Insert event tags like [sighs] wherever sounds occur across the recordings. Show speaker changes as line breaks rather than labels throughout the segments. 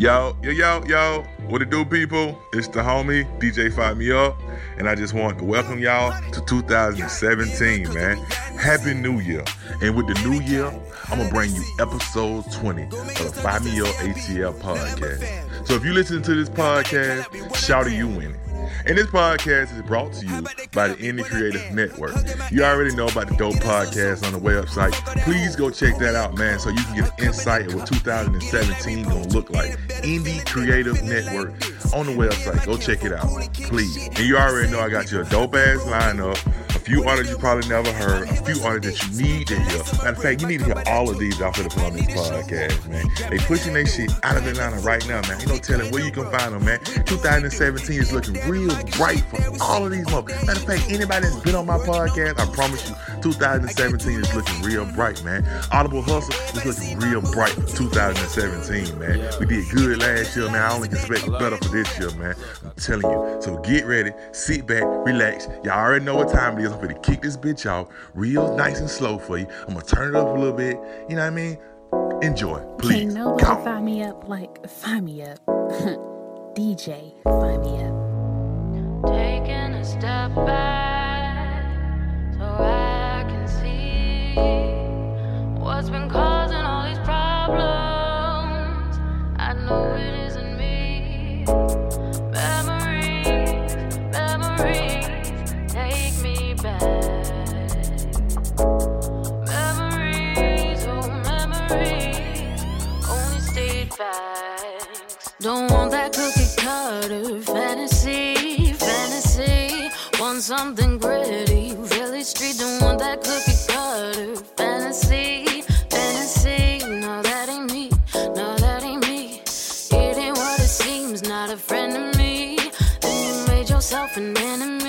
Yo, yo, yo, yo, what it do, people? It's the homie, DJ Fire Me Up, and I just want to welcome y'all to 2017, man. Happy New Year. And with the new year, I'm to bring you episode 20 of the Fire Me Up ATL podcast. So if you listen to this podcast, shout to you winning. And this podcast is brought to you by the Indie Creative Network. You already know about the dope podcast on the website. Please go check that out, man, so you can get an insight of what 2017 gonna look like. Indie Creative Network on the website. Go check it out, please. And you already know I got you a dope ass lineup few artists you probably never heard, a few artists that you need to hear. Matter of fact, you need to hear all of these gonna put on this podcast, man. They pushing their shit out of Atlanta right now, man. Ain't no telling where you can find them, man. 2017 is looking real bright for all of these motherfuckers. Matter of fact, anybody that's been on my podcast, I promise you, 2017 is looking real bright, man. Audible Hustle is looking real bright for 2017, man. We did good last year, man. I only expect better for this year, man. I'm telling you. So get ready, sit back, relax. Y'all already know what time it is. I'm gonna kick this bitch off real nice and slow for you. I'm gonna turn it up a little bit. You know what I mean? Enjoy, please.
Can't nobody Go. fire me up like fire me up. [laughs] DJ, fire me up. Taking a step back so I can see what's been causing all these problems. I know it isn't me. Don't want that cookie cutter fantasy, fantasy. Want something gritty, really street. Don't want that cookie cutter fantasy, fantasy. No, that ain't me. No, that ain't me. It ain't what it seems. Not a friend of me. Then you made yourself an enemy.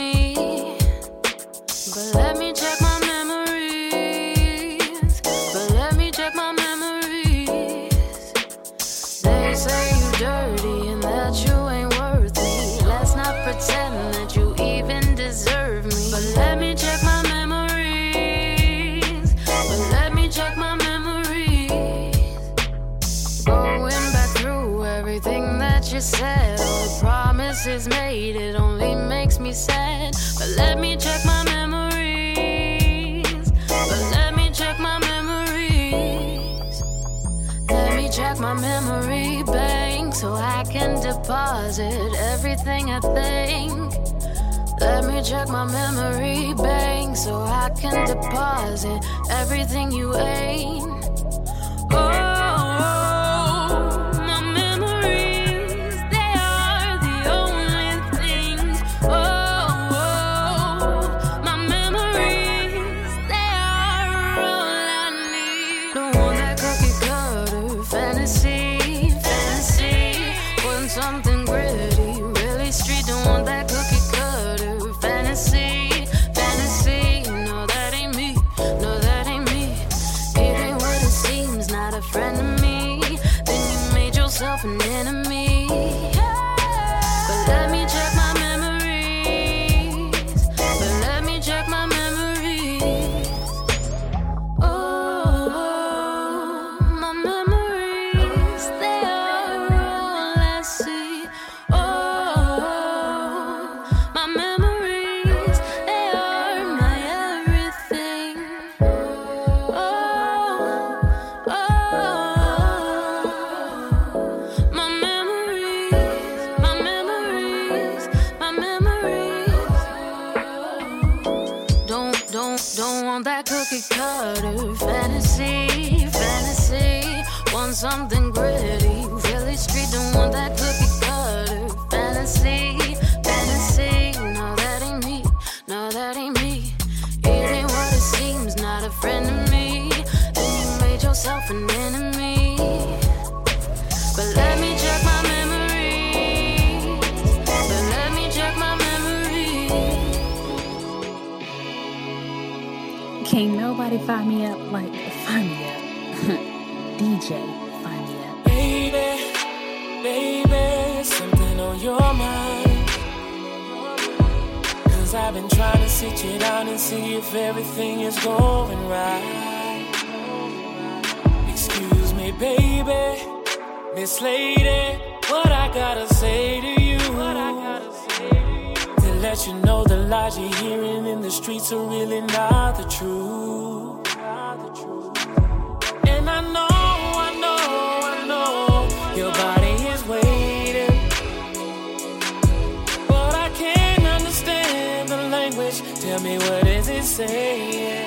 Said all the promises made, it only makes me sad. But let me check my memories. But let me check my memories. Let me check my memory bank so I can deposit everything I think. Let me check my memory bank so I can deposit everything you ain't.
Oh. Fantasy, fantasy. Want something gritty. Really street, don't want that be cutter. Fantasy, fantasy. No, that ain't me. No, that ain't me. It ain't what it seems. Not a friend of me. Then you made yourself an enemy. Can't nobody fire me up like fire me up. [laughs] DJ, fire me up. Baby, baby, something on your mind. Cause I've been trying to sit you down and see if everything is going right. Excuse me, baby, Miss
Lady, what
I gotta say to you. Let you know the lies you're hearing in the streets are really not the truth. And I know, I know, I know your body is waiting. But I can't understand the
language. Tell me what is it saying?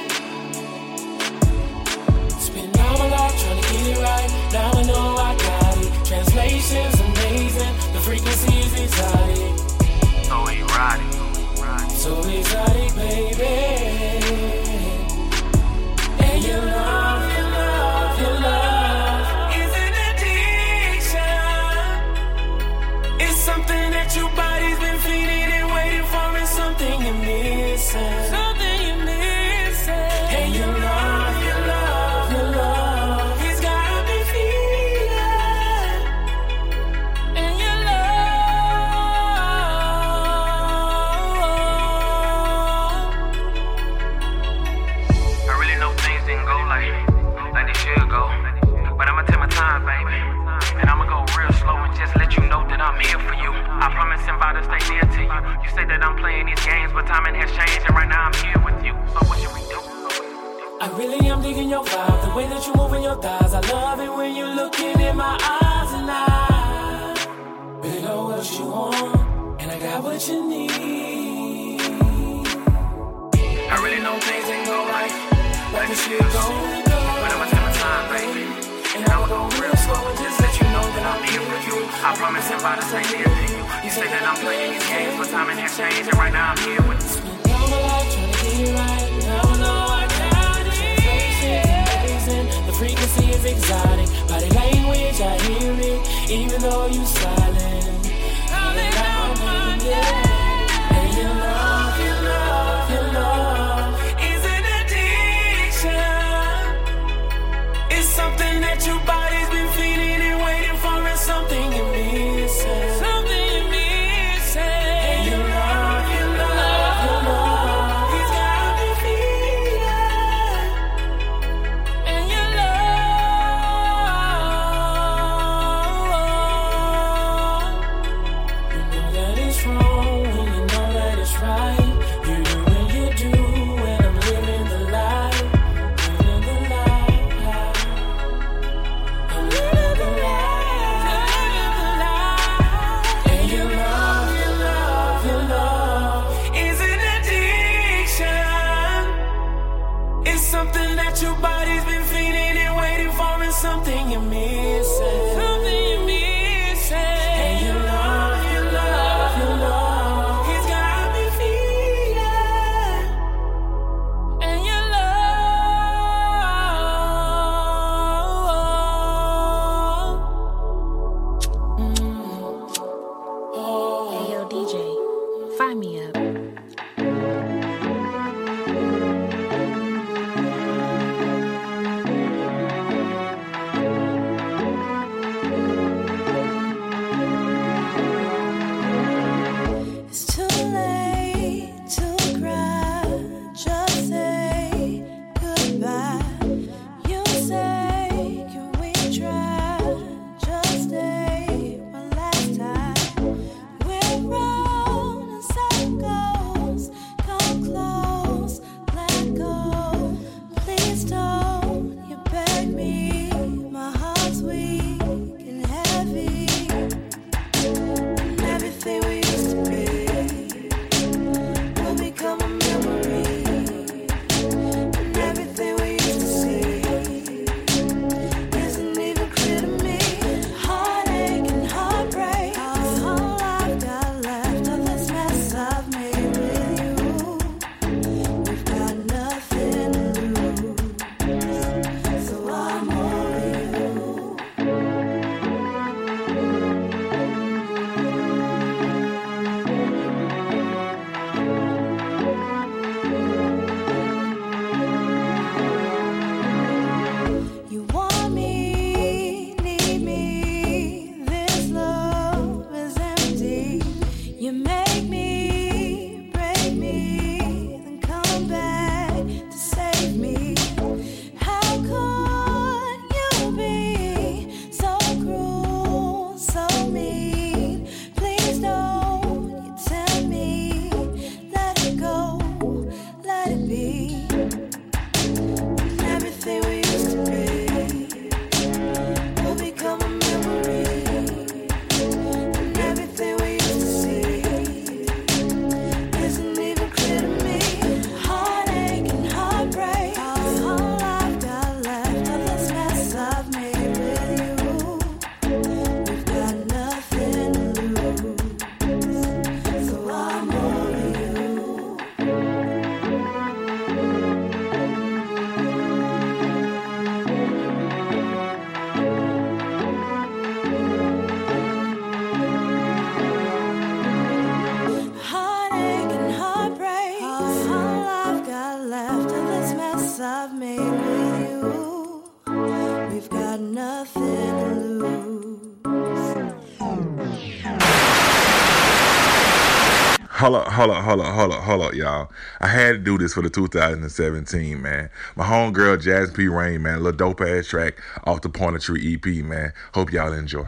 Hold up, hold up, hold up, hold up, y'all. I had to do this for the 2017, man. My homegirl, Jazz P. Rain, man. Little dope ass track off the Pointer Tree EP, man. Hope y'all enjoy.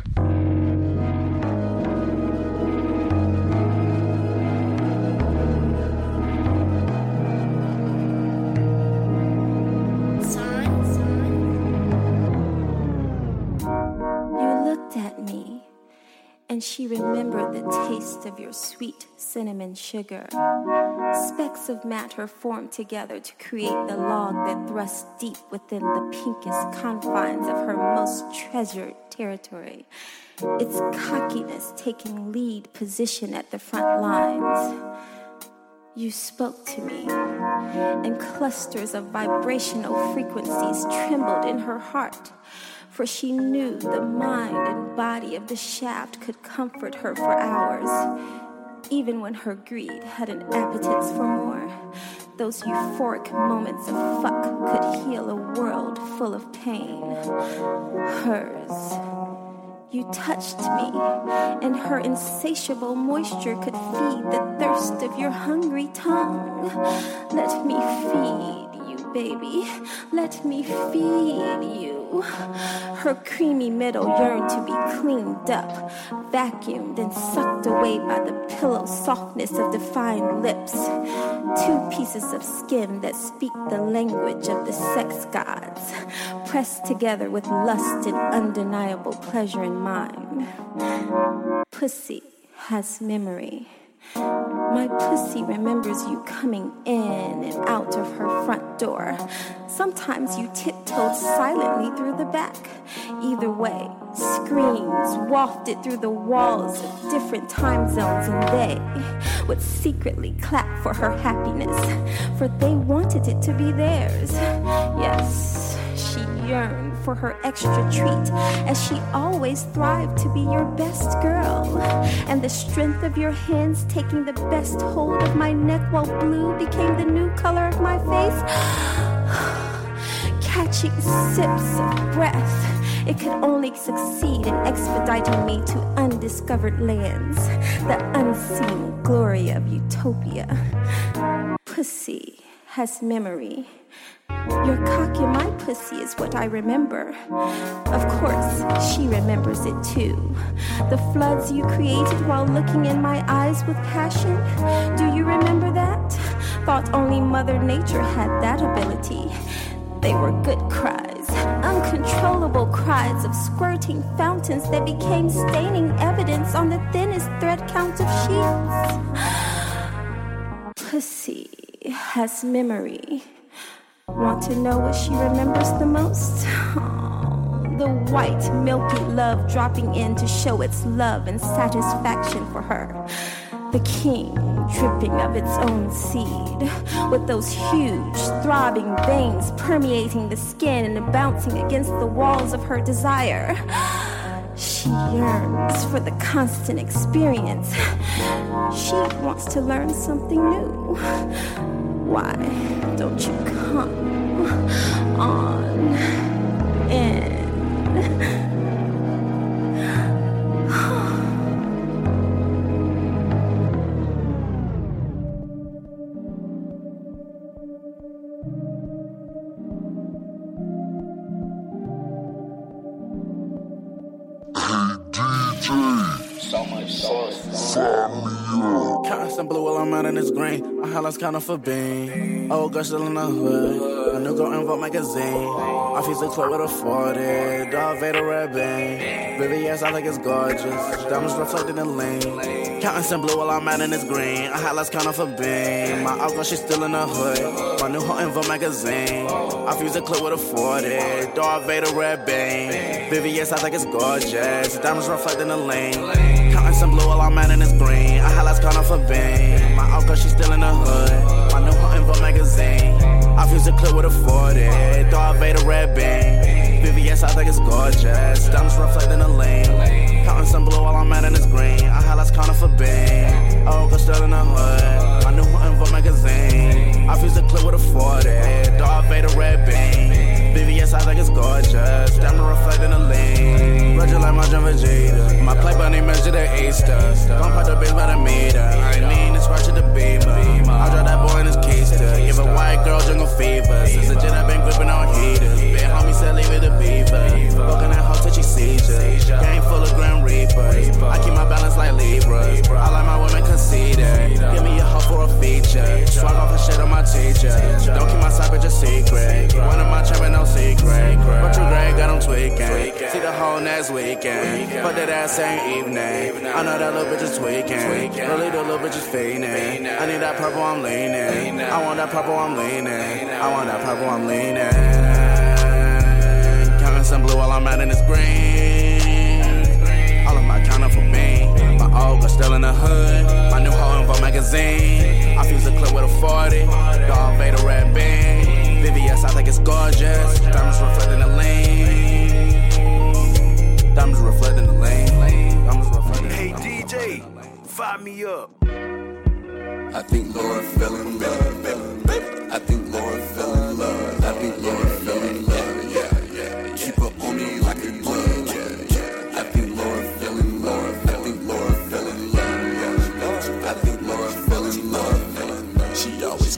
You looked at me, and she remembered the taste of your sweet cinnamon sugar. Specks of matter formed together to create the log that thrust deep within the pinkest confines of her most treasured territory. Its cockiness taking lead position at the front lines. You spoke to me, and clusters of vibrational frequencies trembled in her heart, for she knew the mind and body of the shaft could comfort her for hours, even when her greed had an appetite for more. Those euphoric moments of fuck could heal a world full of pain. Hers. You touched me, and her insatiable moisture could feed the thirst of your hungry tongue. Let me feed you, baby. Let me feed you. [laughs] Her creamy middle yearned to be cleaned up, vacuumed, and sucked away by the pillow softness of defined lips. Two pieces of skin that speak the language of the sex gods, pressed together with lust and undeniable pleasure in mind. Pussy has memory. My pussy remembers you coming in and out of her front door. Sometimes you tiptoed silently through the back. Either way, screams wafted through the walls of different time zones, and they would secretly clap for her happiness, for they wanted it to be theirs. Yes, she yearned for her extra treat, as she always thrived to be your best girl. And the strength of your hands taking the best hold of my neck while blue became the new color of my face. [sighs] Catching sips of breath, it could only succeed in expediting me to undiscovered lands, the unseen glory of utopia. Pussy has memory. Your cock in my pussy is what I remember. Of course, she remembers it too. The floods you created while looking in my eyes with passion. Do you remember that? Thought only Mother Nature had that ability. They were good cries, uncontrollable cries of squirting fountains that became staining evidence on the thinnest thread count of sheets. Pussy has memory. Want to know what she remembers the most? [laughs] The white, milky love dropping in to show its love and satisfaction for her. The king dripping of its own seed, with those huge, throbbing veins permeating the skin and bouncing against the walls of her desire. She yearns for the constant experience. She wants to learn something new. Why don't you come on in?
Counting some blue while I'm out in this green. Highlights counting for bean. Old girl still in the hood. A new girl in Vogue magazine. I fuse a clip with a 40. Darth Vader red bang. Baby, yes, I think it's gorgeous. Diamonds reflecting in lean. Counting some blue while I'm out in this green. I highlights counting for bean. My old girl, she's still in the hood. My new hoe in Vogue magazine. I fuse a clip with a 40. Darth Vader red bang. Baby, yes, I think it's gorgeous. Diamonds reflecting in the lean. Some blue while I'm out in this green. I highlights counting for bean. My old girl, she's still in the hood. My new in Vogue magazine. I fuse a clip with a 40. Darth Vader red bang. VVS, I think it's gorgeous. Diamonds reflecting the lane. Counting some blue while I'm out in this green. I highlights counting for bean. Old oh, girl still in the hood. My new in Vogue magazine. I fuse a clip with a 40. Darth Vader red bang. VVS, I think it's gorgeous. Diamond reflecting the lane. Roger like my John Vegeta. My play bunny measure the A stars. Don't put the bitch by the meter. I mean, lean scratch the beamer. I drop that boy in his to give a white girl jungle fever. Since the jet, I've been gripping on heaters. Seizure. Gang full of Grim Reapers. I keep my balance like Libras. I like my women conceited. Give me a hoe for a feature. Swag off the shit on my teacher. Don't keep my side bitch a secret. One of my trapping no secret. But you great, got them tweaking. See the whole next weekend. But that ass same evening. I know that little bitch is tweaking. Really, the little bitch is fiending. I need that purple, I'm leaning. I want that purple, I'm leaning. I want that purple, I'm leaning. Counting some blue while I'm out in this green. All of my counting for me. My old girl still in the hood. My new hoe in Vogue magazine. I fuse the clip with a 40. Darth Vader red band. VVS, I think it's gorgeous. Diamonds reflecting the lane. Diamonds reflecting the lane. Diamonds reflecting
Hey DJ, fire me up.
I think Laura fell in love. I think Laura fell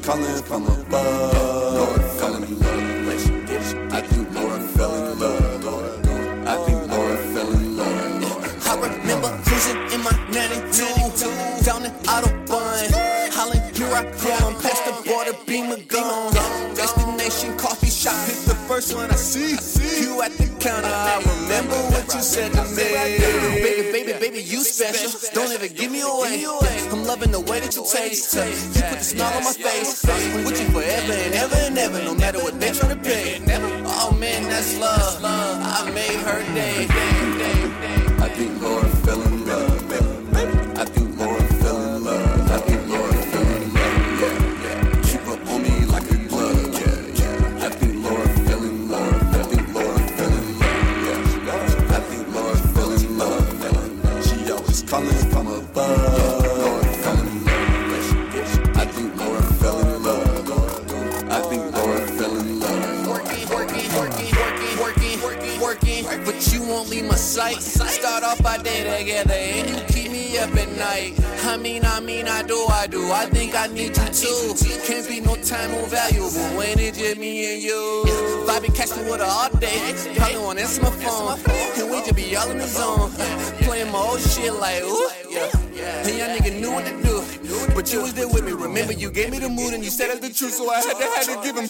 From above. Laura fell in love. I think Laura fell in love. I think Laura fell in love.
I remember cruising in my 92 down in Autobahn. Hollering, here I come, past the border, beam beamer gone. Destination coffee shop, hit the first one I see. You at the counter, I remember what you said to me. You special. Don't ever give me away. I'm loving the way that you taste. You put the smile on my face. I'm with you forever and ever and ever, no matter what they try to pay. Oh man, that's love. I made her day.
I think Laura
do, I think I need you too. Can't be no time more valuable when it's just me and you. Vibing, catch me with her all day. Probably won't answer my phone. And we just be all in the zone. Playing my old shit like, ooh. And y'all nigga knew what to do. But you was there with me. Remember, you gave me the mood and you said it the truth, so I had to, had to give him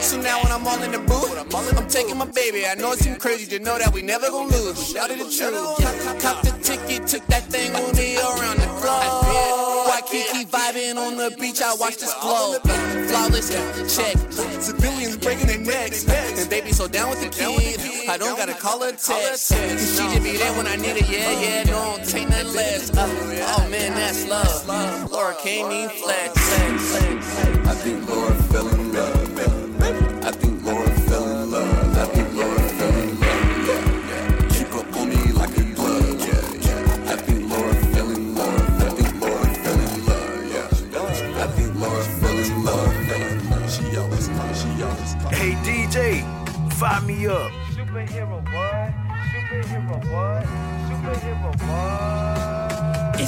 So now when I'm all in the booth, I'm taking my baby. I know it seems crazy to know that we never gon' lose. Shout it the truth. Cop the ticket, took that thing with me around the globe. Waikiki vibing on the beach, I watch this glow. Flawless, check. Civilians breaking their necks. And baby so down with the kid. I don't gotta call her text. She just be there when I need it, yeah, yeah. Don't take nothing less. Oh man, that's love. Laura can't even flex.
I
fire me up.
Superhero what? Superhero what? Superhero what?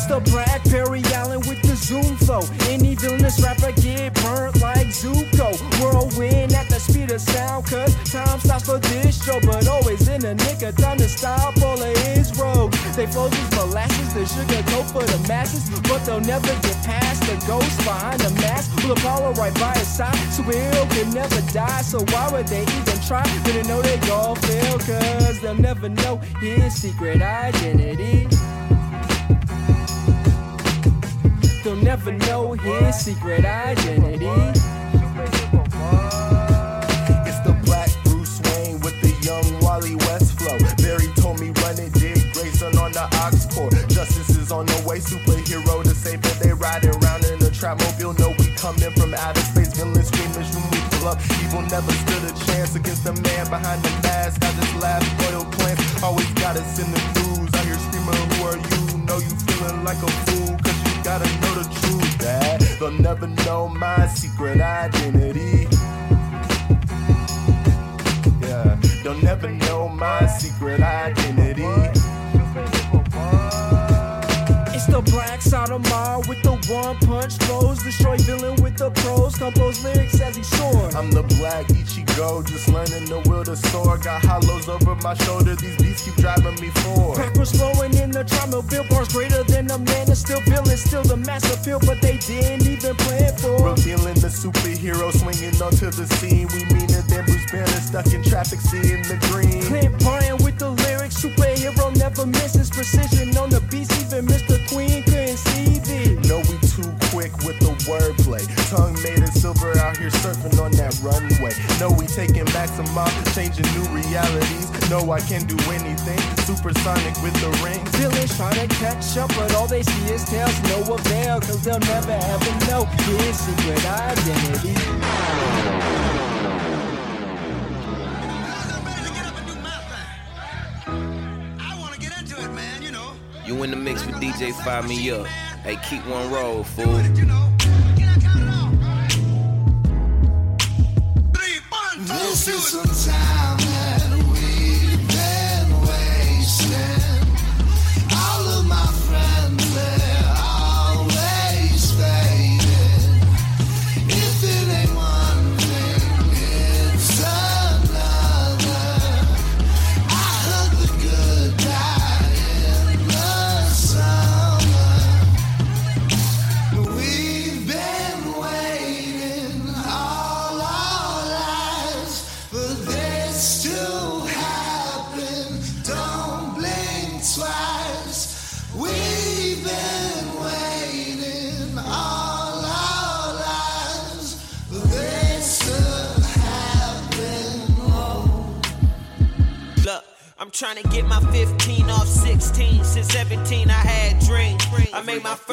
The Black Barry Allen with the Zoom flow. Any villainous rapper get burnt like Zuko. Whirlwind at the speed of sound, cause time stops for this show. But always in a nick of time to stop all of his road. They flow these molasses, the sugar coat for the masses. But they'll never get past the ghost behind the mask. Will Apollo right by his side. Superhero can never die, so why would they even try? Better know they gon' fail, cause they'll never know his secret identity. They'll never know his secret identity.
It's the black Bruce Wayne with the young Wally West flow. Barry told me run it, Dick Grayson on the ox core. Justice is on the way, superhero to save it. They riding around in a trap mobile. Know we coming from outer space, villain screamers when we pull up. Evil never stood a chance against the man behind the mask. Got this last loyal plans, always got us in the news. I hear screaming, who are you? Know you feeling like a fool, gotta know the truth. That they'll never know my secret identity. Yeah, they'll never know my secret identity.
The black Saitama with the one punch throws, destroy villain with the pros, compose lyrics as he soars.
I'm the black Ichigo, just learning the will to soar. Got hollows over my shoulder, these beats keep driving me forward.
Backwards flowing in the trial, build bars greater than a man, is still feeling, still the mass appeal, but they didn't even plan for.
Revealing the superhero swinging onto the scene. We meaner than Bruce Banner, stuck in traffic, seeing the green.
Clint Barton with the lyrics, superhero never misses precision on the beats,
wordplay. Tongue made of silver out here surfing on that runway. No, we taking back some maximum, changing new realities. No, I can do anything. Supersonic with the ring.
Villains trying to catch up, but all they see is tails, no avail, cause they'll never ever know his secret identity.
You in the mix with DJ Fire Me Up. Hey, keep one roll, fool.
This is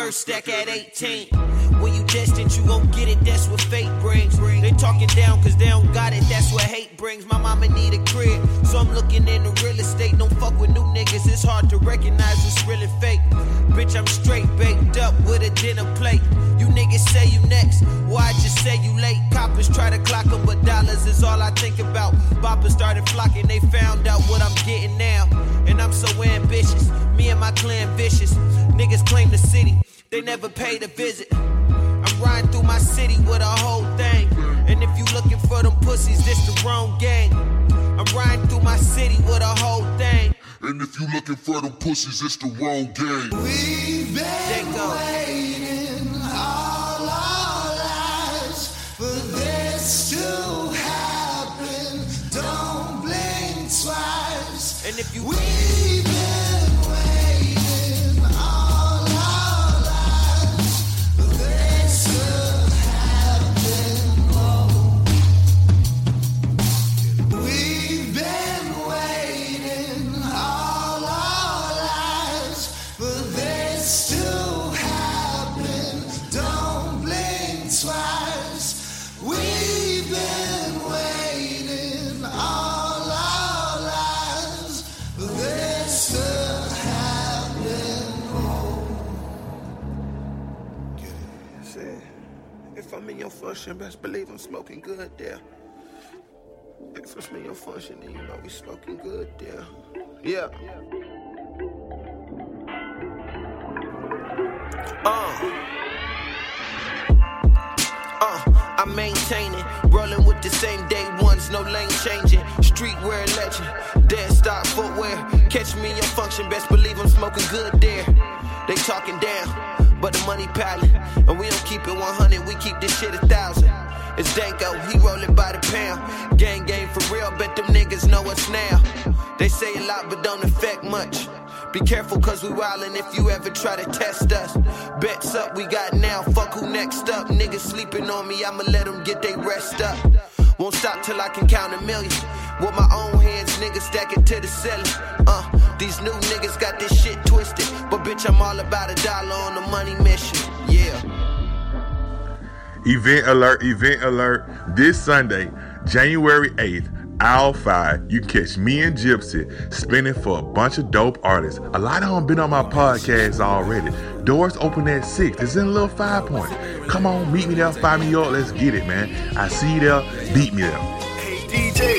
first stack at 18. When you destined, you gon' get it, that's what fate brings. They talking down cause they don't got it, that's what hate brings. My mama need a crib, so I'm looking into real estate. Don't fuck with new niggas, it's hard to recognize what's real and fake. Bitch, I'm straight baked up with a dinner plate. You niggas say you next, why just say you late? Coppers try to clock clock 'em, but dollars is all I think about. Boppers started flocking, they found out what I'm getting now. And I'm so ambitious, me and my clan vicious. Niggas claim the city, they never paid a visit. I'm riding through my city with a whole thing. And if you looking for them pussies, this the wrong gang. I'm riding through my city with a whole thing.
And if you looking for them pussies, it's the wrong game. We've been waiting all our lives for this to happen. Don't blink twice.
And if you
We've
function, best believe I'm smoking good there. It's me in your function, then you know we smoking good there. Yeah.
Uh. Uh, I'm maintaining, rolling with the same day ones, no lane changing. Streetwear legend, dead stock footwear. Catch me in your function, best believe I'm smoking good there. They talking down, but the money piling. And we don't keep it 100, we keep this shit a thousand. It's Danko, he rolling by the pound. Gang game for real, bet them niggas know us now. They say a lot, but don't affect much. Be careful, cause we wildin' if you ever try to test us. Bets up, we got now, fuck who next up. Niggas sleeping on me, I'ma let them get they rest up. Won't stop till I can count a million. With my own hands, niggas stack it to the ceiling. Uh, these new niggas got this shit twisted. But bitch, I'm all about a dollar on the money mission. Yeah.
Event alert, event alert. This Sunday, January 8th, Aisle 5, you catch me and Gypsy spinning for a bunch of dope artists. A lot of them been on my podcast already. Doors open at 6. It's in a little five point. Come on, meet me there, find me up. Let's get it, man. I see you there. Beat me there.
DJ,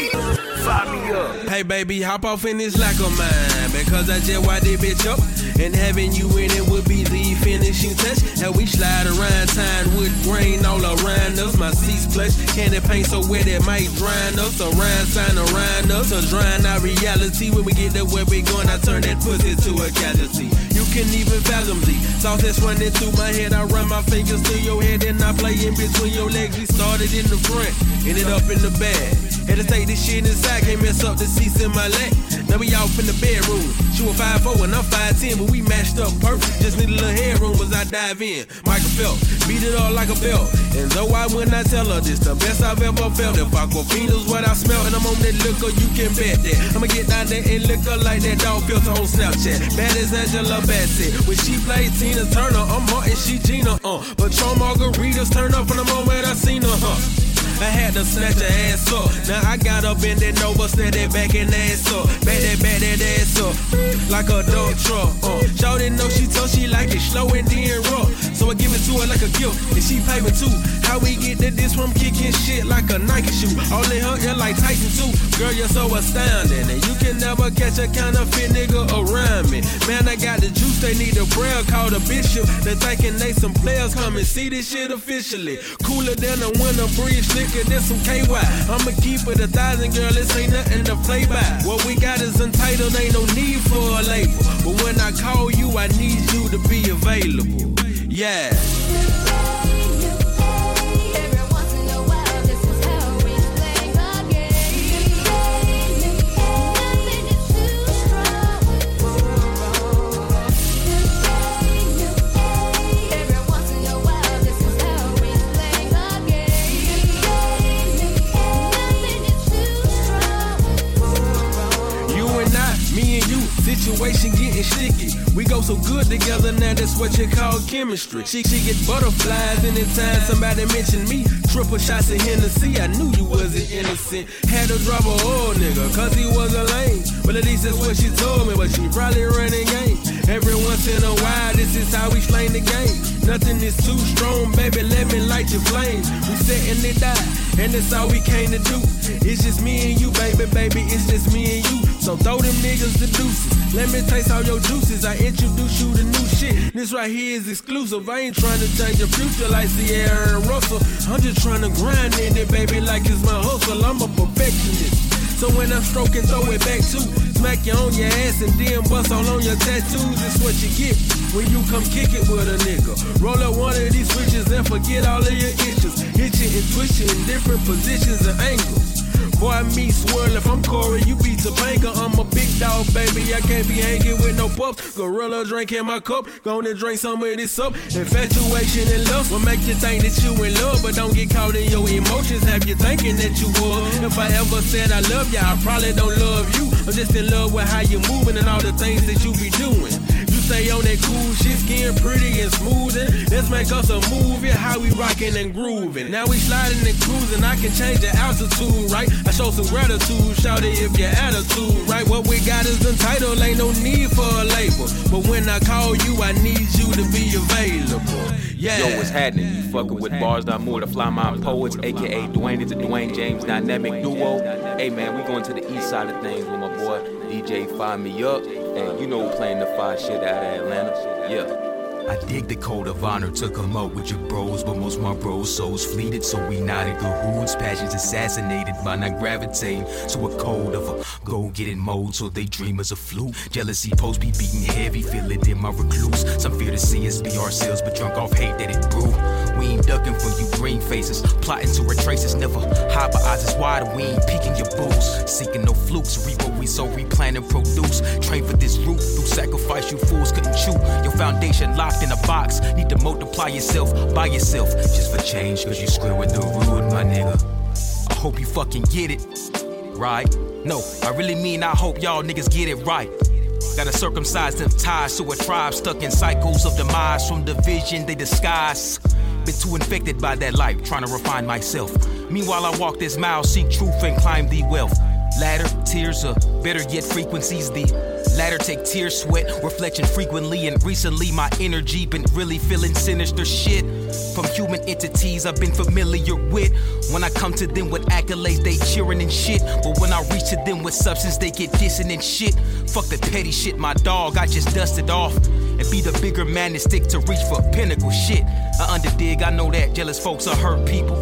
fire me up.
Hey baby, hop off in this like of mine Because I just wired this bitch up And having you in it would be the finishing touch. And we slide around town with grain all around us. My seats plush, candy paint so wet it might drown us. Around sign around us, or drown our reality. When we get to where we going, I turn that pussy to a casualty. You can even fathom the thoughts that's running through my head. I run my fingers through your head and I play in between your legs. We started in the front, ended up in the back. Had to take this shit inside, can't mess up the seats in my lap. We off in the bedroom. She was 5'4 and I'm 5'10, but we matched up perfect. Just need a little headroom as I dive in. Michael felt, beat it all like a belt. And though I would not tell her this, the best I've ever felt. If Aquafina's what I smell, and I'm on that liquor, you can bet that. I'ma get down there and liquor like that dog filter on Snapchat. Bad as Angela Bassett. When she played Tina Turner, I'm Martin, she Gina, uh. But Patron margaritas turn up from the moment I seen her, huh. I had to snatch her ass up. Now I got up in that Nova, set that back and ass up. Back that, back that ass up. Like a dog truck. Uh. Shorty know she told she like it slow and then rough. So I give it to her like a gift. And she pay me too. How we get to this from kicking shit like a Nike shoe. In her ear like Tyson too. Girl, you're so astounding. And you can never catch a counterfeit nigga around me. Man, I got the juice, they need a prayer called a bishop. They thinking they some players come and see this shit officially. Cooler than a winter breeze, thicker than some KY. I'ma keep it a thousand, girl, this ain't nothing to play by. What we got is untitled, ain't no need for a label. But when I call you, I need you to be available. Yeah. Situation getting sticky. We go so good together now, that's what you call chemistry. She, she get butterflies anytime somebody mention me. Triple shots of Hennessy, I knew you wasn't innocent. Had to drop a old nigga, cause he was a lame. Well, at least that's what she told me, but she probably running game. Every once in a while, this is how we slang the game. Nothing is too strong, baby, let me light your flame. We setting it out, and that's all we came to do. It's just me and you, baby, baby, it's just me and you. So throw them niggas the deuces. Let me taste all your juices. I introduce you to new shit. This right here is exclusive. I ain't trying to change your future like Ciara and Russell. I'm just trying to grind in it, baby, like it's my hustle. I'm a perfectionist. So when I'm stroking, throw it back too. Smack you on your ass and then bust all on your tattoos. It's what you get when you come kick it with a nigga. Roll up one of these switches and forget all of your issues. Hit you and twist you in different positions and angles. Boy, me swirl if I'm Corey, you be Topanga. I'm a big dog, baby. I can't be hanging with no pups. Gorilla drink in my cup. Gonna drink some of this up. Infatuation and love will make you think that you in love, but don't get caught in your emotions. Have you thinking that you would? If I ever said I love you, I probably don't love you. I'm just in love with how you moving and all the things that you be doing. Stay on that cool shit, skin pretty and smoothing. Let's make us a movie, how we rockin' and groovin'. Now we sliding and cruising, I can change the altitude, right? I show some gratitude, shout it if your attitude, right? What we got is entitled, ain't no need for a label. But when I call you, I need you to be available. Yeah.
Yo, what's happening? You fucking with Bars More, the Fly Mind Poets, aka Dwayne. It's a Dwayne James dynamic duo. Hey man, we going to the east side of things with my boy DJ Fire Me Up. And you know, playing the fire shit out of Atlanta. Yeah.
I dig the code of honor to come up with your bros, but most my bros souls fleeted, so we not in cahoots. Passions assassinated by not gravitating to a code of a go get it mode, so they dream as a fluke. Jealousy post be beating heavy, feel it in my recluse. Some fear to see us be ourselves, but drunk off hate that it brew. We ain't ducking from you green faces, plotting to retrace us. Never hide, but eyes is wide, we ain't peeking your booze. Seeking no flukes, reap what we sow, we plan and produce. Train for this through sacrifice you fools couldn't chew. Your foundation locked in a box, need to multiply yourself by yourself. Just for change, cause you square with the rude, my nigga. I hope you fucking get it, right? No, I really mean I hope y'all niggas get it right. Gotta circumcise them ties to a tribe stuck in cycles of demise from division they disguise. Been too infected by that life, trying to refine myself. Meanwhile, I walk this mile, seek truth and climb the wealth. Ladder, tears, or better yet, frequencies, the Ladder take tears, sweat, reflection frequently, and recently my energy been really feeling sinister shit. From human entities I've been familiar with. When I come to them with accolades, they cheering and shit. But when I reach to them with substance, they get dissing and shit. Fuck the petty shit, my dog, I just dusted off. And be the bigger man and stick to reach for pinnacle shit. I underdig, I know that jealous folks are hurt people.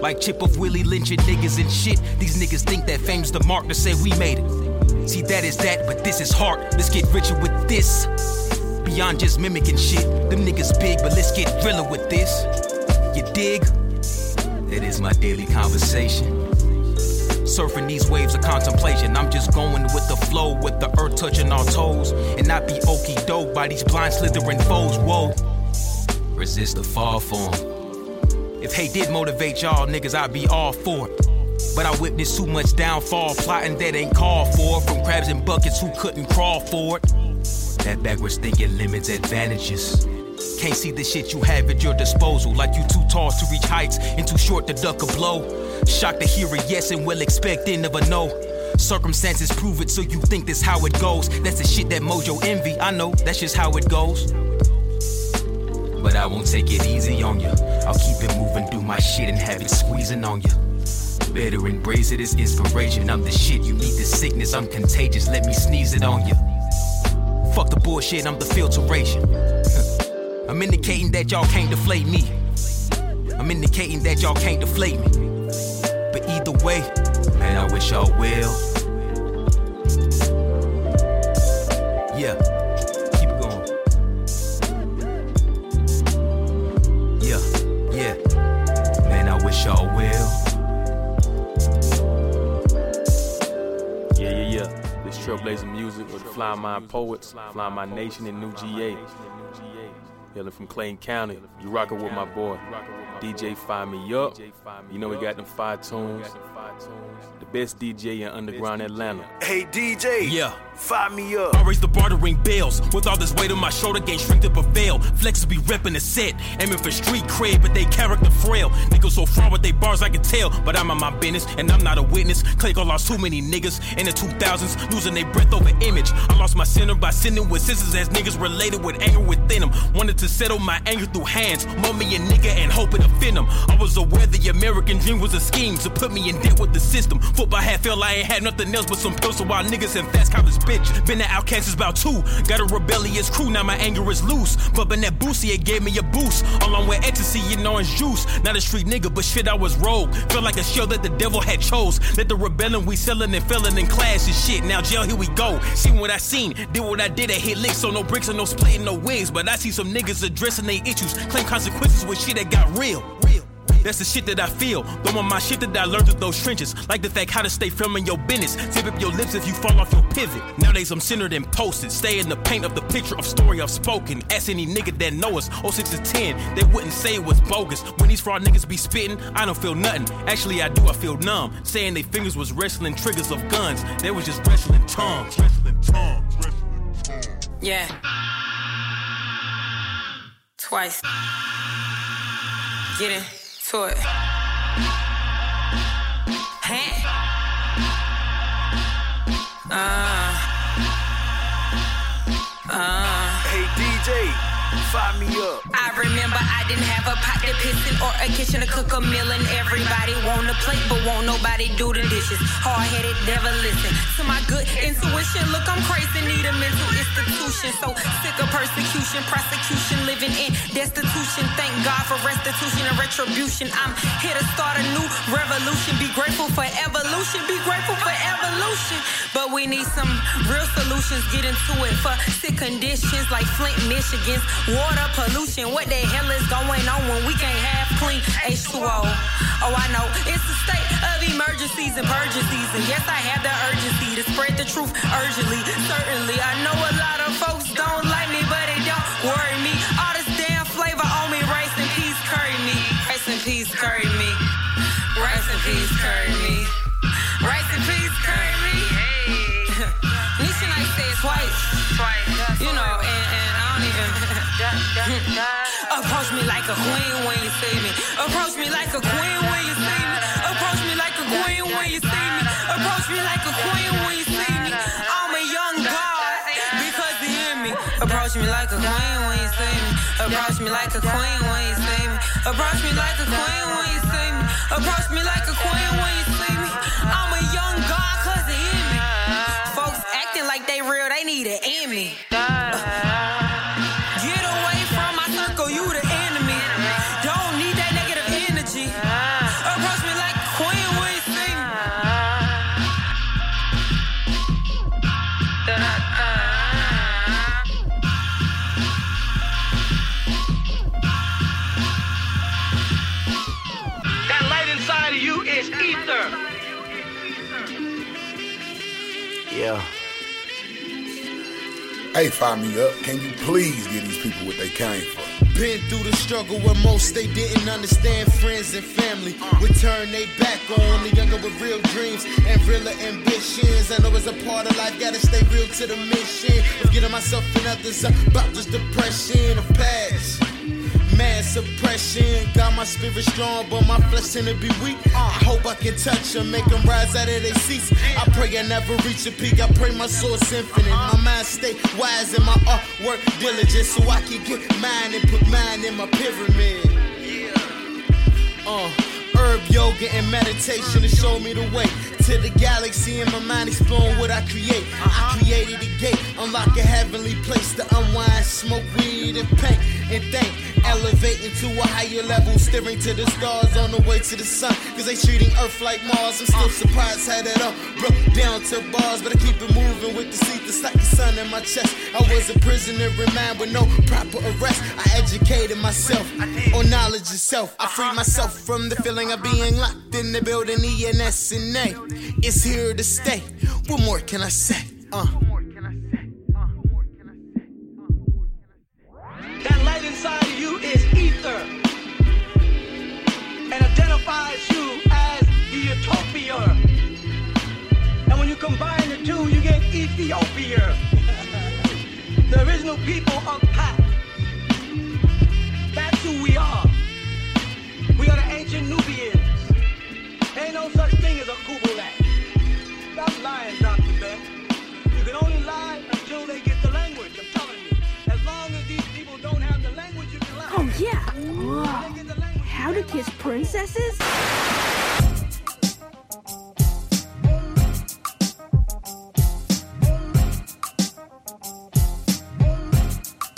Like Chip of Willie lynching niggas and shit. These niggas think that fame's the mark to say we made it. See, that is that, but this is hard. Let's get richer with this. Beyond just mimicking shit. Them niggas big, but let's get realer with this. You dig? That is my daily conversation. Surfing these waves of contemplation. I'm just going with the flow, with the earth touching our toes. And not be okey doke by these blind slithering foes. Whoa. Resist the fall form. If hate did motivate y'all niggas, I'd be all for it. But I witnessed too much downfall, plotting that ain't called for. From crabs and buckets who couldn't crawl for it. That backwards thinking limits advantages. Can't see the shit you have at your disposal. Like you too tall to reach heights and too short to duck a blow. Shocked to hear a yes and well expecting of a no. Circumstances prove it, so you think this how it goes. That's the shit that Mojo envy. I know that's just how it goes. But I won't take it easy on you. I'll keep it moving, do my shit, and have it squeezing on you. Better embrace it as inspiration. I'm the shit, you need the sickness. I'm contagious, let me sneeze it on you. Fuck the bullshit, I'm the filtration. [laughs] I'm indicating that y'all can't deflate me. I'm indicating that y'all can't deflate me. But either way, man, I wish y'all will. Yeah, keep it going. Yeah, yeah. Man, I wish y'all will.
Yeah. This trailblazing music with the Fly Mind Poets, Fly My Nation, and New GA. Hailing from Clayton County. You rockin' with my boy, DJ Fire Me Up. You know we got them five tunes. The best DJ in underground Atlanta.
Hey DJ,
Yeah.
Fire me up.
I raise the bar to ring bells. With all this weight on my shoulder, gain strength to prevail. Flexes be reppin' the set, aiming for street cred, but they character frail. Niggas so fraud with they bars, I can tell. But I'm on my business, and I'm not a witness. Clayco lost too many niggas in the 2000s, losing their breath over image. I lost my center by sending with scissors as niggas related with anger within them. Wanted to settle my anger through hands, mold me a nigga and hope it offend them. I was aware the American dream was a scheme to put me in debt with the system. Football had felt I ain't had nothing else but some pills, so while niggas and fast college bitch. Been an outcast about two. Got a rebellious crew, now my anger is loose. Bumpin' that boosie, it gave me a boost. Along with ecstasy and orange juice. Not a street nigga, but shit, I was rogue. Felt like a show that the devil had chose. Let the rebellion we sellin' and fellin' in class and shit. Now jail, here we go. Seen what I seen, did what I did, I hit licks. So no bricks and no splitting, no wigs. But I see some niggas addressing their issues. Claim consequences with shit that got real. Real. That's the shit that I feel. Those are my shit that I learned through those trenches. Like the fact how to stay firm in your business. Tip up your lips if you fall off your pivot. Nowadays I'm centered and posted. Stay in the paint of the picture of story I've spoken. Ask any nigga that know us. 06 to 10, they wouldn't say it was bogus. When these fraud niggas be spitting, I don't feel nothing. Actually, I do, I feel numb. Saying they fingers was wrestling triggers of guns. They was just wrestling tongues. Wrestling tongues.
Yeah. Twice. Get into it. Hey. Uh.
Fire me up.
I remember I didn't have a pot to piss in or a kitchen to cook a meal and everybody want a plate but won't nobody do the dishes. Hard headed, never listen to my good intuition. Look, I'm crazy, need a mental institution. So sick of persecution, prosecution, living in destitution. Thank God for restitution and retribution. I'm here to start a new revolution. Be grateful for evolution. Be grateful for evolution. But we need some real solutions. Get into it for sick conditions like Flint, Michigan's water pollution. What the hell is going on when we can't have clean H2O? Oh, I know it's a state of emergencies and purges season. Yes, I have the urgency to spread the truth urgently. Certainly, I know a lot of folks don't like me, but it don't worry me. All this damn flavor on me, rice and peas curry me. Rice and peas curry me. Rice and peas curry me. Rice and peas curry me. [laughs] Nisha Night says twice. Twice. You know, Approach me like a queen when you see me. Approach me like a queen when you see me. Approach me like a queen when you see me. Approach me like a queen when you see me. I'm a young god. because you hear me. Approach me like a queen when you see me. Approach me like a queen when you see me. Approach me like a queen when you see me. Approach me like a queen when you see me. I'm a young god cause it in me. Folks acting like they real, they need an Emmy.
Yeah.
Hey, fire me up. Can you please give these people what they came for?
Been through the struggle where most they didn't understand friends and family would turn they back on the younger with real dreams and realer ambitions. I know it's a part of life, gotta stay real to the mission of getting myself and others up about this depression of past. Mad suppression, got my spirit strong, but my flesh tend to be weak. I hope I can touch them, make them rise out of their seats. I pray I never reach a peak. I pray my source infinite, my mind stay wise and my artwork diligent, so I can get mine and put mine in my pyramid. Uh, herb yoga and meditation to show me the way to the galaxy in my mind exploring what I create. I created a gate, unlock a heavenly place to unwind, smoke weed and paint and think. Elevating to a higher level, staring to the stars on the way to the sun. Cause they treating Earth like Mars. I'm still surprised how that all broke down to bars. But I keep it moving with the seat that's like the sun in my chest. I was a prisoner in mind with no proper arrest. I educated myself on knowledge itself. I freed myself from the feeling of being locked in the building ENS and A. It's here to stay. What more can I say? Uh.
That light identifies you as the utopia. And when you combine the two, you get Ethiopia. [laughs] the original people of Pat. That's who we are. We are the ancient Nubians. Ain't no such thing as a Kubulat. Stop lying, Dr. Ben. You can only lie until they get
to kiss princesses?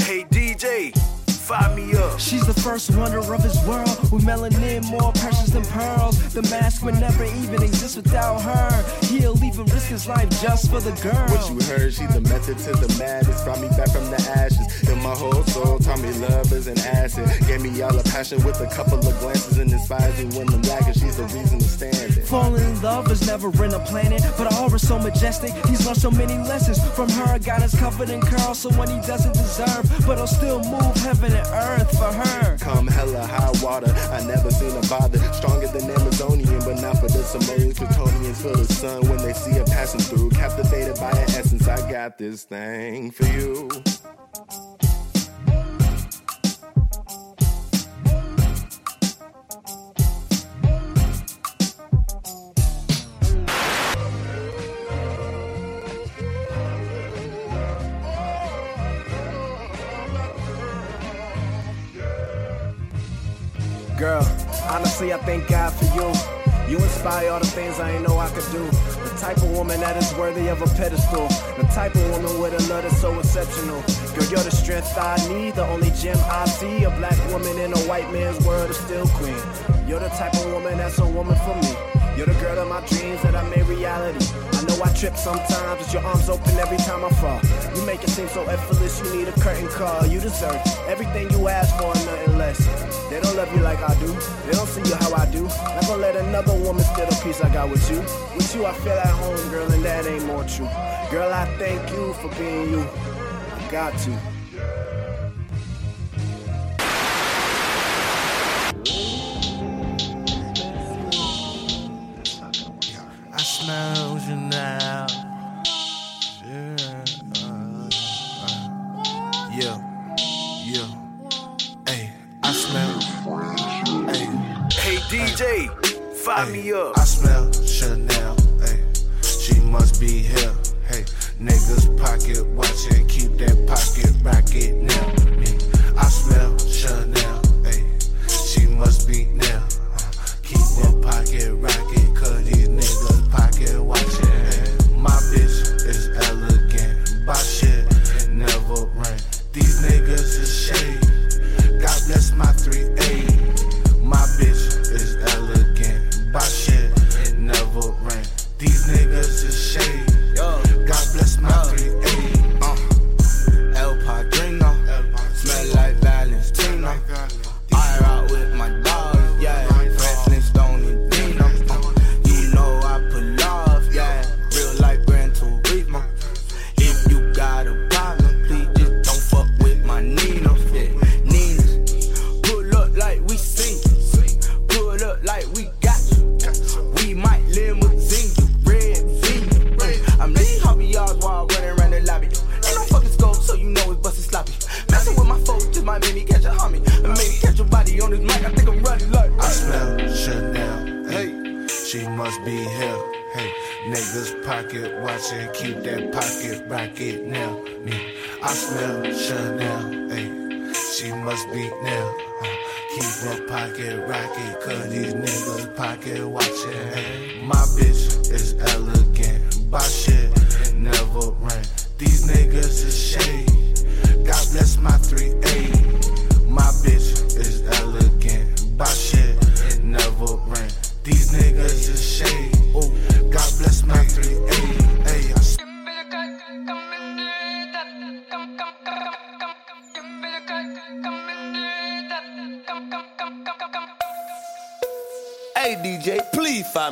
Hey DJ, fire me up.
She's the first wonder of his world, with melanin more precious than pearls. The mask would never even exist without her. He'll even risk his life just for the girl.
What you heard, she the method to the madness. Brought me back from the ashes. In my whole soul, taught me love is an acid. Gave me all the passion with a couple of glances and inspires me when I'm lacking. She's the reason to stand it.
Falling in love is never in a planet, but her aura's so majestic. He's learned so many lessons from her. God is covered in curls, so when he doesn't deserve, but he'll still move heaven and earth for her.
Come hella high water, I never seen a bother. Stronger than Amazonian, but not for the Samoans. Plutonians for the sun when they see it passing through. Captivated by her essence, I got this thing for you.
Girl, honestly, I thank God for you. You inspire all the things I ain't know I could do. The type of woman that is worthy of a pedestal. The type of woman with a love that's so exceptional. Girl, you're the strength I need, the only gem I see. A black woman in a white man's world is still queen. You're the type of woman that's a woman for me. You're the girl of my dreams that I made reality. I know I trip sometimes, but your arms open every time I fall. You make it seem so effortless, you need a curtain call. You deserve everything you ask for and nothing less. They don't love you like I do, they don't see you how I do. Not gonna let another woman steal the piece I got with you. With you, I feel at home, girl, and that ain't more true. Girl, I thank you for being you. I got to.
Fire me up.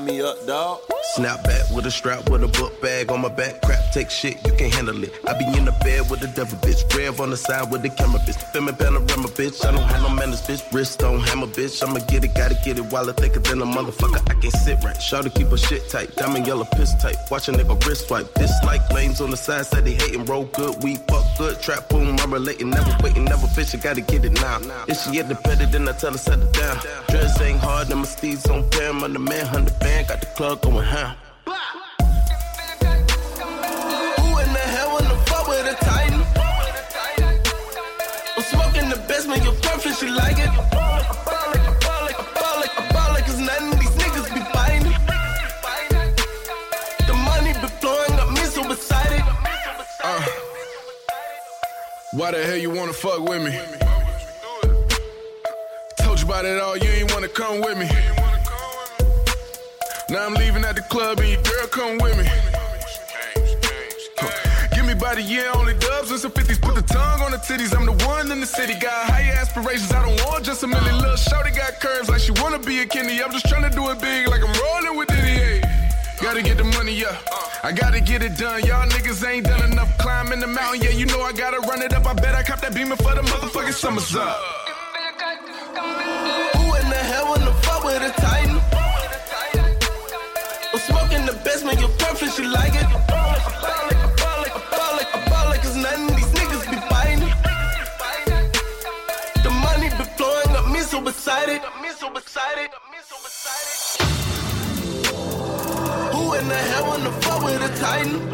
Me
up, dog.
Snap back with a strap with a book bag on my back. Crap, take shit, you can't handle it. I be in the bed with the devil bitch. Rev on the side with the camera bitch. Filming panorama bitch. I don't have no manners bitch. Wrist on hammer bitch. I'ma get it, gotta get it while I thicker than a motherfucker. I can't sit right. Shout to keep her shit tight. Diamond yellow piss tight. Watch a nigga wrist swipe. Dislike lanes on the side, said they hating. Roll good, we fuck good. Trap boom, I'm relating. Never waiting, never. I gotta get it now. If she the better, then I tell her set it down. Dress ain't hard, them my steeds on Pam. I'm the man, hundred band. Got the club going ham.
Be flowing, got me so excited.
Uh, why the hell you wanna fuck with me? Told you about it all, you ain't wanna come with me. Now I'm leaving at the club and your girl come with me. Year, only dubs and some 50s. Put the tongue on the titties. I'm the one in the city. Got higher aspirations. I don't want just a million. Little shorty got curves like she wanna be a Kenny. I'm just trying to do it big like I'm rolling with Diddy. Hey. Gotta get the money, yeah. I gotta get it done. Y'all niggas ain't done enough climbing the mountain. Yeah, you know I gotta run it up. I bet I cop that beamer for the motherfucking summers up.
Who in the hell wanna fuck with a titan? I'm smoking the best, man. You're perfect, she like it. Who in the hell wanna fuck with a titan?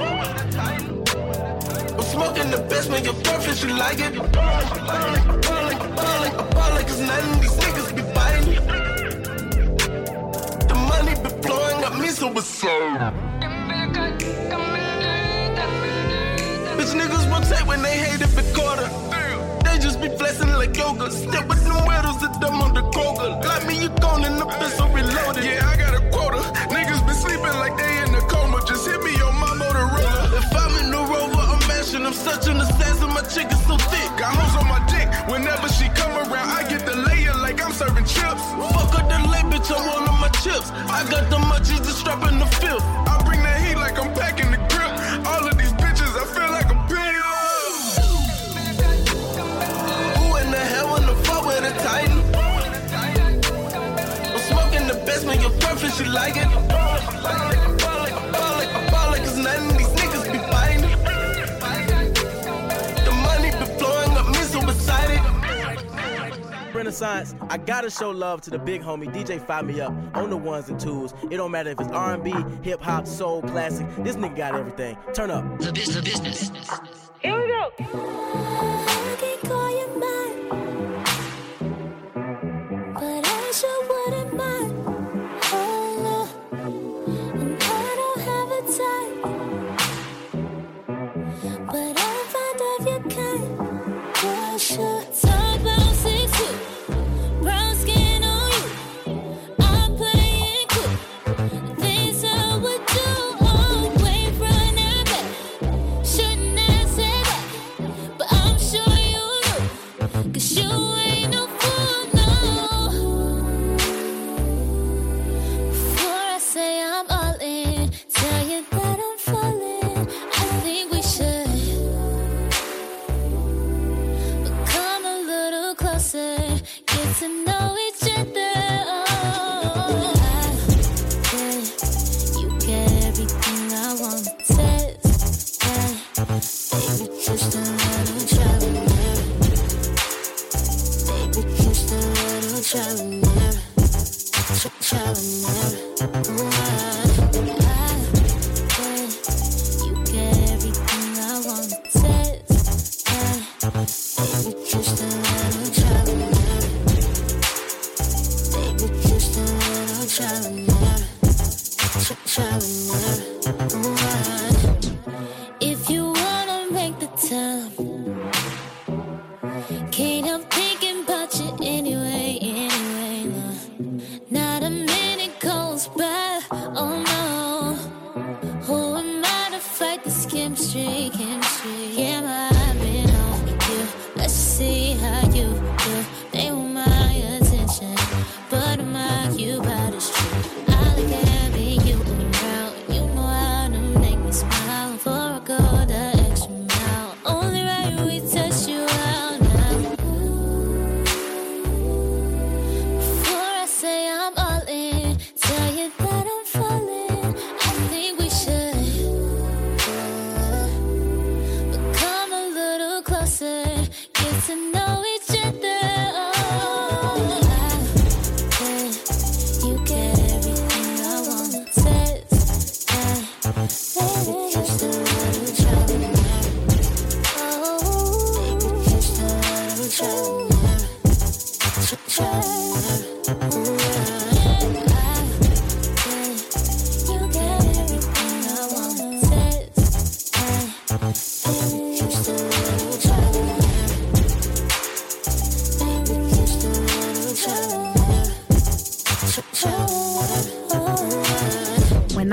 I'm smoking the best, man. You're perfect, you like it. Ball like, ball like, ball like, ball like, I ball cause none of these niggas be biting. The money be flowing, got me so excited. Bitch niggas rotate when they hate it quarter. Just be flexing like yoga. Step with them weirdos that dumb on the Kroger. Like me, you gone in the pistol reloaded.
Yeah, I got a quota. Niggas been sleeping like they in a coma. Just hit me on my Motorola.
If I'm in the rover, I'm mashing. I'm such an assassin, my chick is so thick.
Got hoes on my dick. Whenever she come around, I get the layer like I'm serving chips.
Fuck up the lay, bitch, I'm one of my chips. I got the munchies, just strapping the fifth.
I bring that heat like I'm packing
off and she like it.
Renaissance, I gotta show love to the big homie DJ Fire Me Up on the ones and twos. It don't matter if it's R&B, hip hop, soul, classic. This nigga got everything. Turn up.
The business. The business.
Here we go.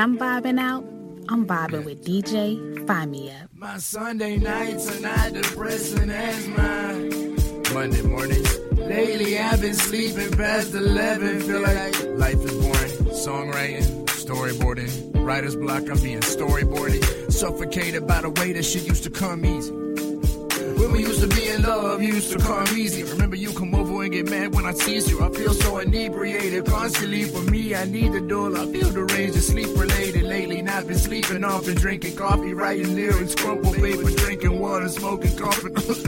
I'm
vibing out, I'm vibing with DJ Fire Me Up.
My Sunday nights are not depressing as mine. Monday mornings. Lately I've been sleeping past 11. Feel like life is boring. Songwriting, storyboarding. Writer's block, I'm being storyboarded. Suffocated by the way that shit used to come easy. When we used to be in love, you used to come easy. Remember you come over and get mad when I tease you. I feel so inebriated constantly. For me, I need the door. I feel the range and sleep related lately. Not been sleeping off and drinking coffee, writing lyrics, crumpled paper, drinking water, smoking coffee. [laughs]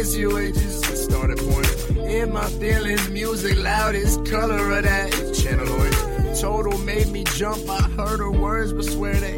you situations just started point. in my feelings. Music loudest, color of that channel orange. Total made me jump. I heard her words, but swear they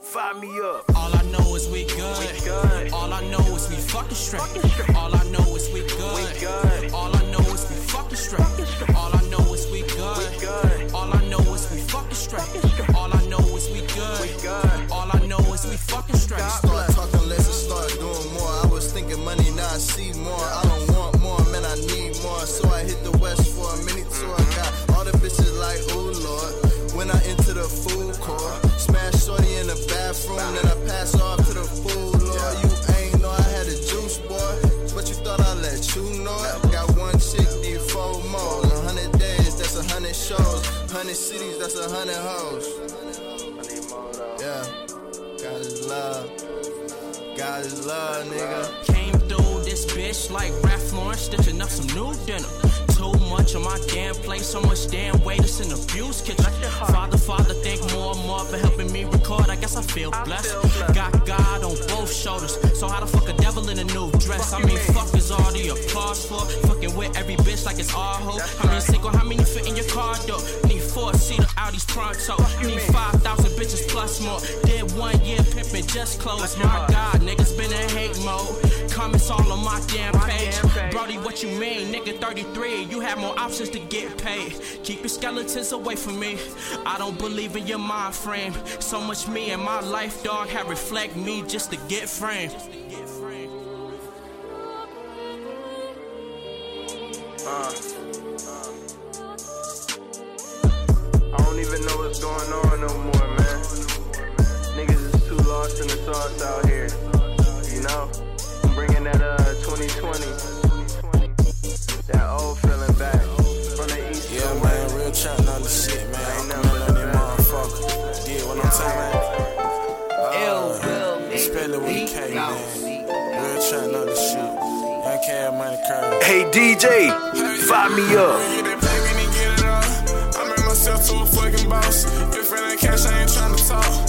fire me up.
All I know is we good. All I know is we fucking straight. All I know is we good. All I know is we fucking straight. All I know is we good. All I know is we fucking straight. All I know is we good. All I know is we fucking straight.
Start talking less and start doing more. I was thinking money, now I see more. I don't want more, man, I need more. So I hit the west for a mini tour. Got all the bitches like, ooh, Lord. When I enter the food court, then I pass off to the food lord. You ain't know I had a juice, boy. But you thought I'd let you know it. Got one chick, need four more. A hundred days, that's a hundred shows. Hundred cities, that's a hundred hoes. Yeah. God is love. God is love, nigga.
Came through this bitch like Ralph Lauren, stitching up some new denim. Too much on my damn plate, so much damn weight, it's an abuse kitchen. Father, father, thank more and more for helping me record. I guess I feel blessed. Got God on both shoulders, so how the fuck a devil in a new dress? I mean, fuck is all the applause for? Fucking with every bitch like it's our hoe. How many single, how many fit in your car though? Need four seater Audis pronto. Need 5,000 bitches plus more. Did one year pimping just closed. My God, niggas been in hate mode. Comments all on my damn page. Brody, what you mean? Nigga 33, you have more options to get paid. Keep your skeletons away from me. I don't believe in your mind frame. So much me and my life, dog, have reflect me just to get framed.
Uh, I don't even know what's going on no more, man. Niggas is too lost in the sauce out here. You know, I'm bringing that uh 2020, that old feeling back
from the east. Yeah, man, real chat on the shit, man. I ain't nothing
on that motherfucker. Yeah, what I'm saying. Uh, with man. Real shit. I can't have
money. Hey DJ, fire me up boss. If it ain't cash, I ain't tryna talk.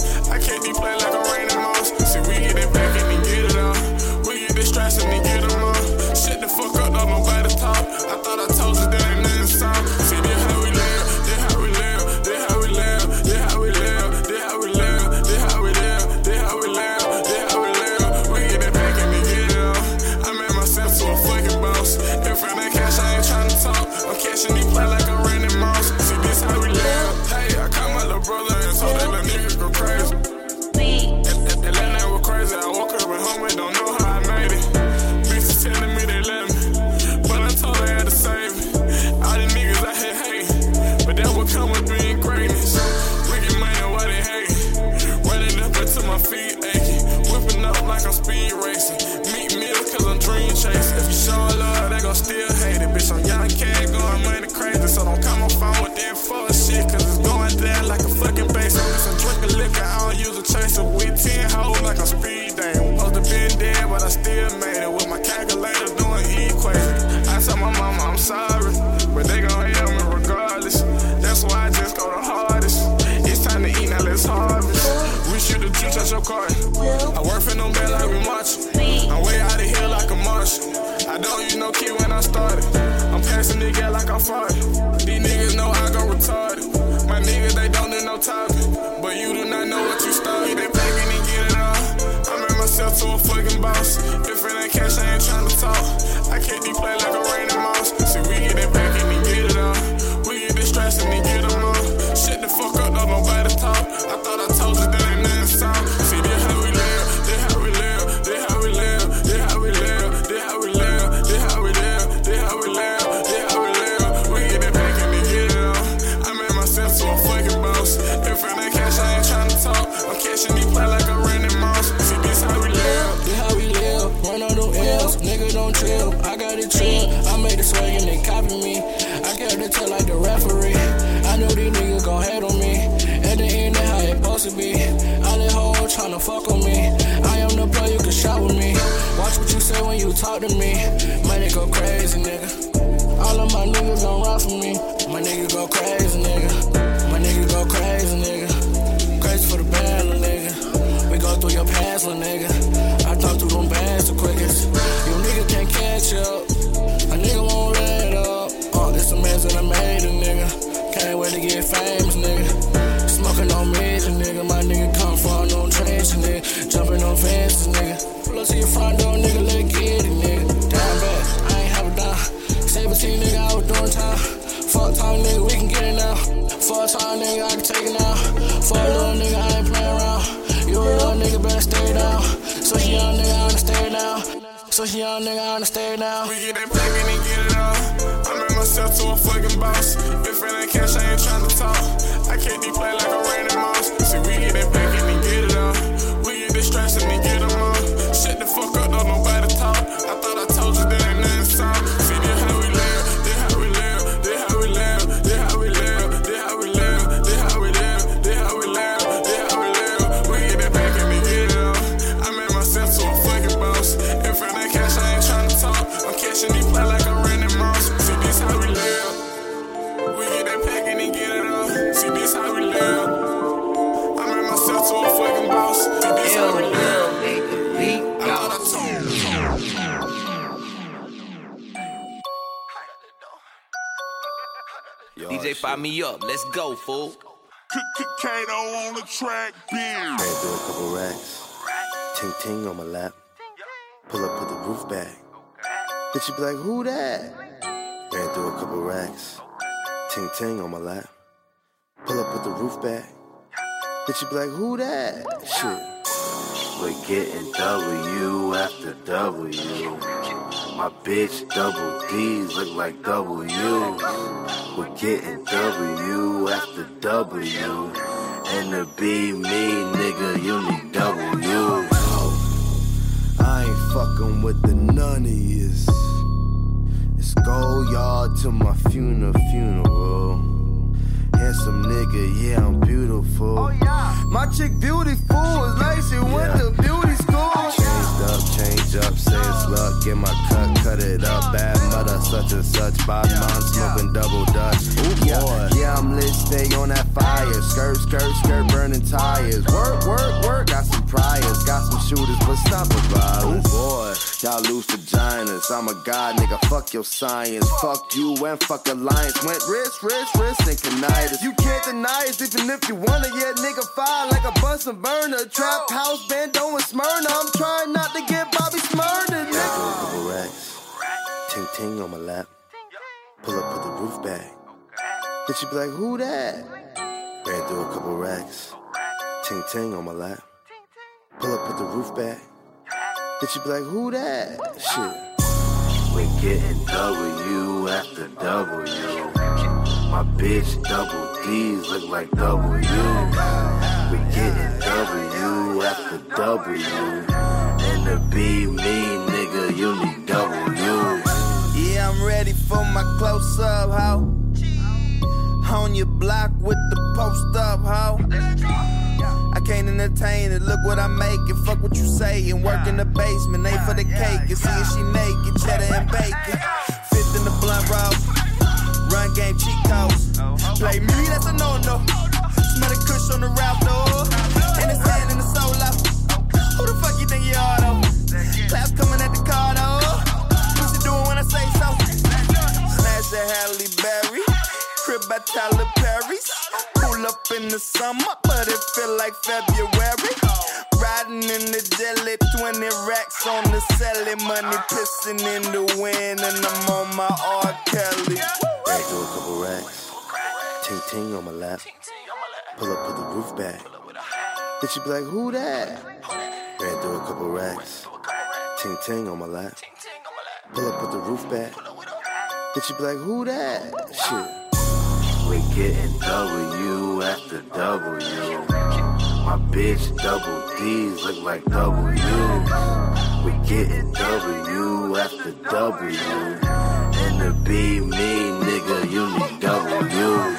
They fire me up. Let's go, fool.
Kato on the track,
bam. Had to do a couple racks. Ting ting on my lap. Pull up with the roof back. Bitch, you be like, who that? Ran through a couple racks. Ting ting on my lap. Pull up with the roof back. Bitch, you be like, who that? Shit. We're getting W after W. My bitch double D's look like double U's. We're getting W after W. And to be me, nigga, you need W. I ain't fucking with the none of yous. It's go y'all to my funeral funeral. Handsome nigga, yeah, I'm beautiful. Oh, yeah. My chick beautiful is like she yeah. went to beautiful up, change up, say it's luck. Get my cut, cut it up. Bad mother, such and such. Bob mom smoking double dutch. Ooh, yeah, yeah, I'm lit, stay on that fire. Skirt, skirt, skirt, burning tires. Work, work, work. Got some priors, got some shooters, but stop the violence. Ooh, boy y'all lose vaginas. I'm a god, nigga. Fuck your science. Fuck you and fuck alliance. Went wrist, wrist, wrist, and conitis. You can't deny it, even if you wanna. Yeah, nigga, fire like a Bunsen burner. Trap house band, and Smyrna. I'm trying not to get Bobby Shmurda. On couple racks. Ting ting on my lap. Pull up, put the roof back. Bitch, you be like, who that? Ran through a couple racks. Ting ting on my lap. Pull up, put the roof back. Bitch, you be like, who that? Shit. We're getting W after W. My bitch double D's look like W. We getting W after W. And to be me, nigga, you need W. Yeah, I'm ready for my close up, ho. On your block with the post up, ho. I entertain it. Look what I'm making. fuck what you say. And work in the basement, ain't for the cake. And see if she naked, cheddar and bacon. Fifth in the blunt roll. Run game cheat codes. Play me, that's a no no. Smell the kush on the route though. And it's hand in the solo. Who the fuck you think you are though? Claps coming at the car though. What you doing when I say so? Smash the Halle Berry. Crib at Tyler Perry's. Up in the summer, but it feel like February. Riding in the jelly, 20 racks on the celly. Money pissing in the wind, and I'm on my R. Kelly. A couple racks. Ting ting on my lap. Pull up, put the roof back. Bitch, you be like, who that? Ran through a couple racks. Ting ting on my lap. Pull up, put the roof back. Bitch, you be like, who that? Shit. We getting W after W. My bitch double D's look like W. We getting W after W. And to be me, nigga, you need W.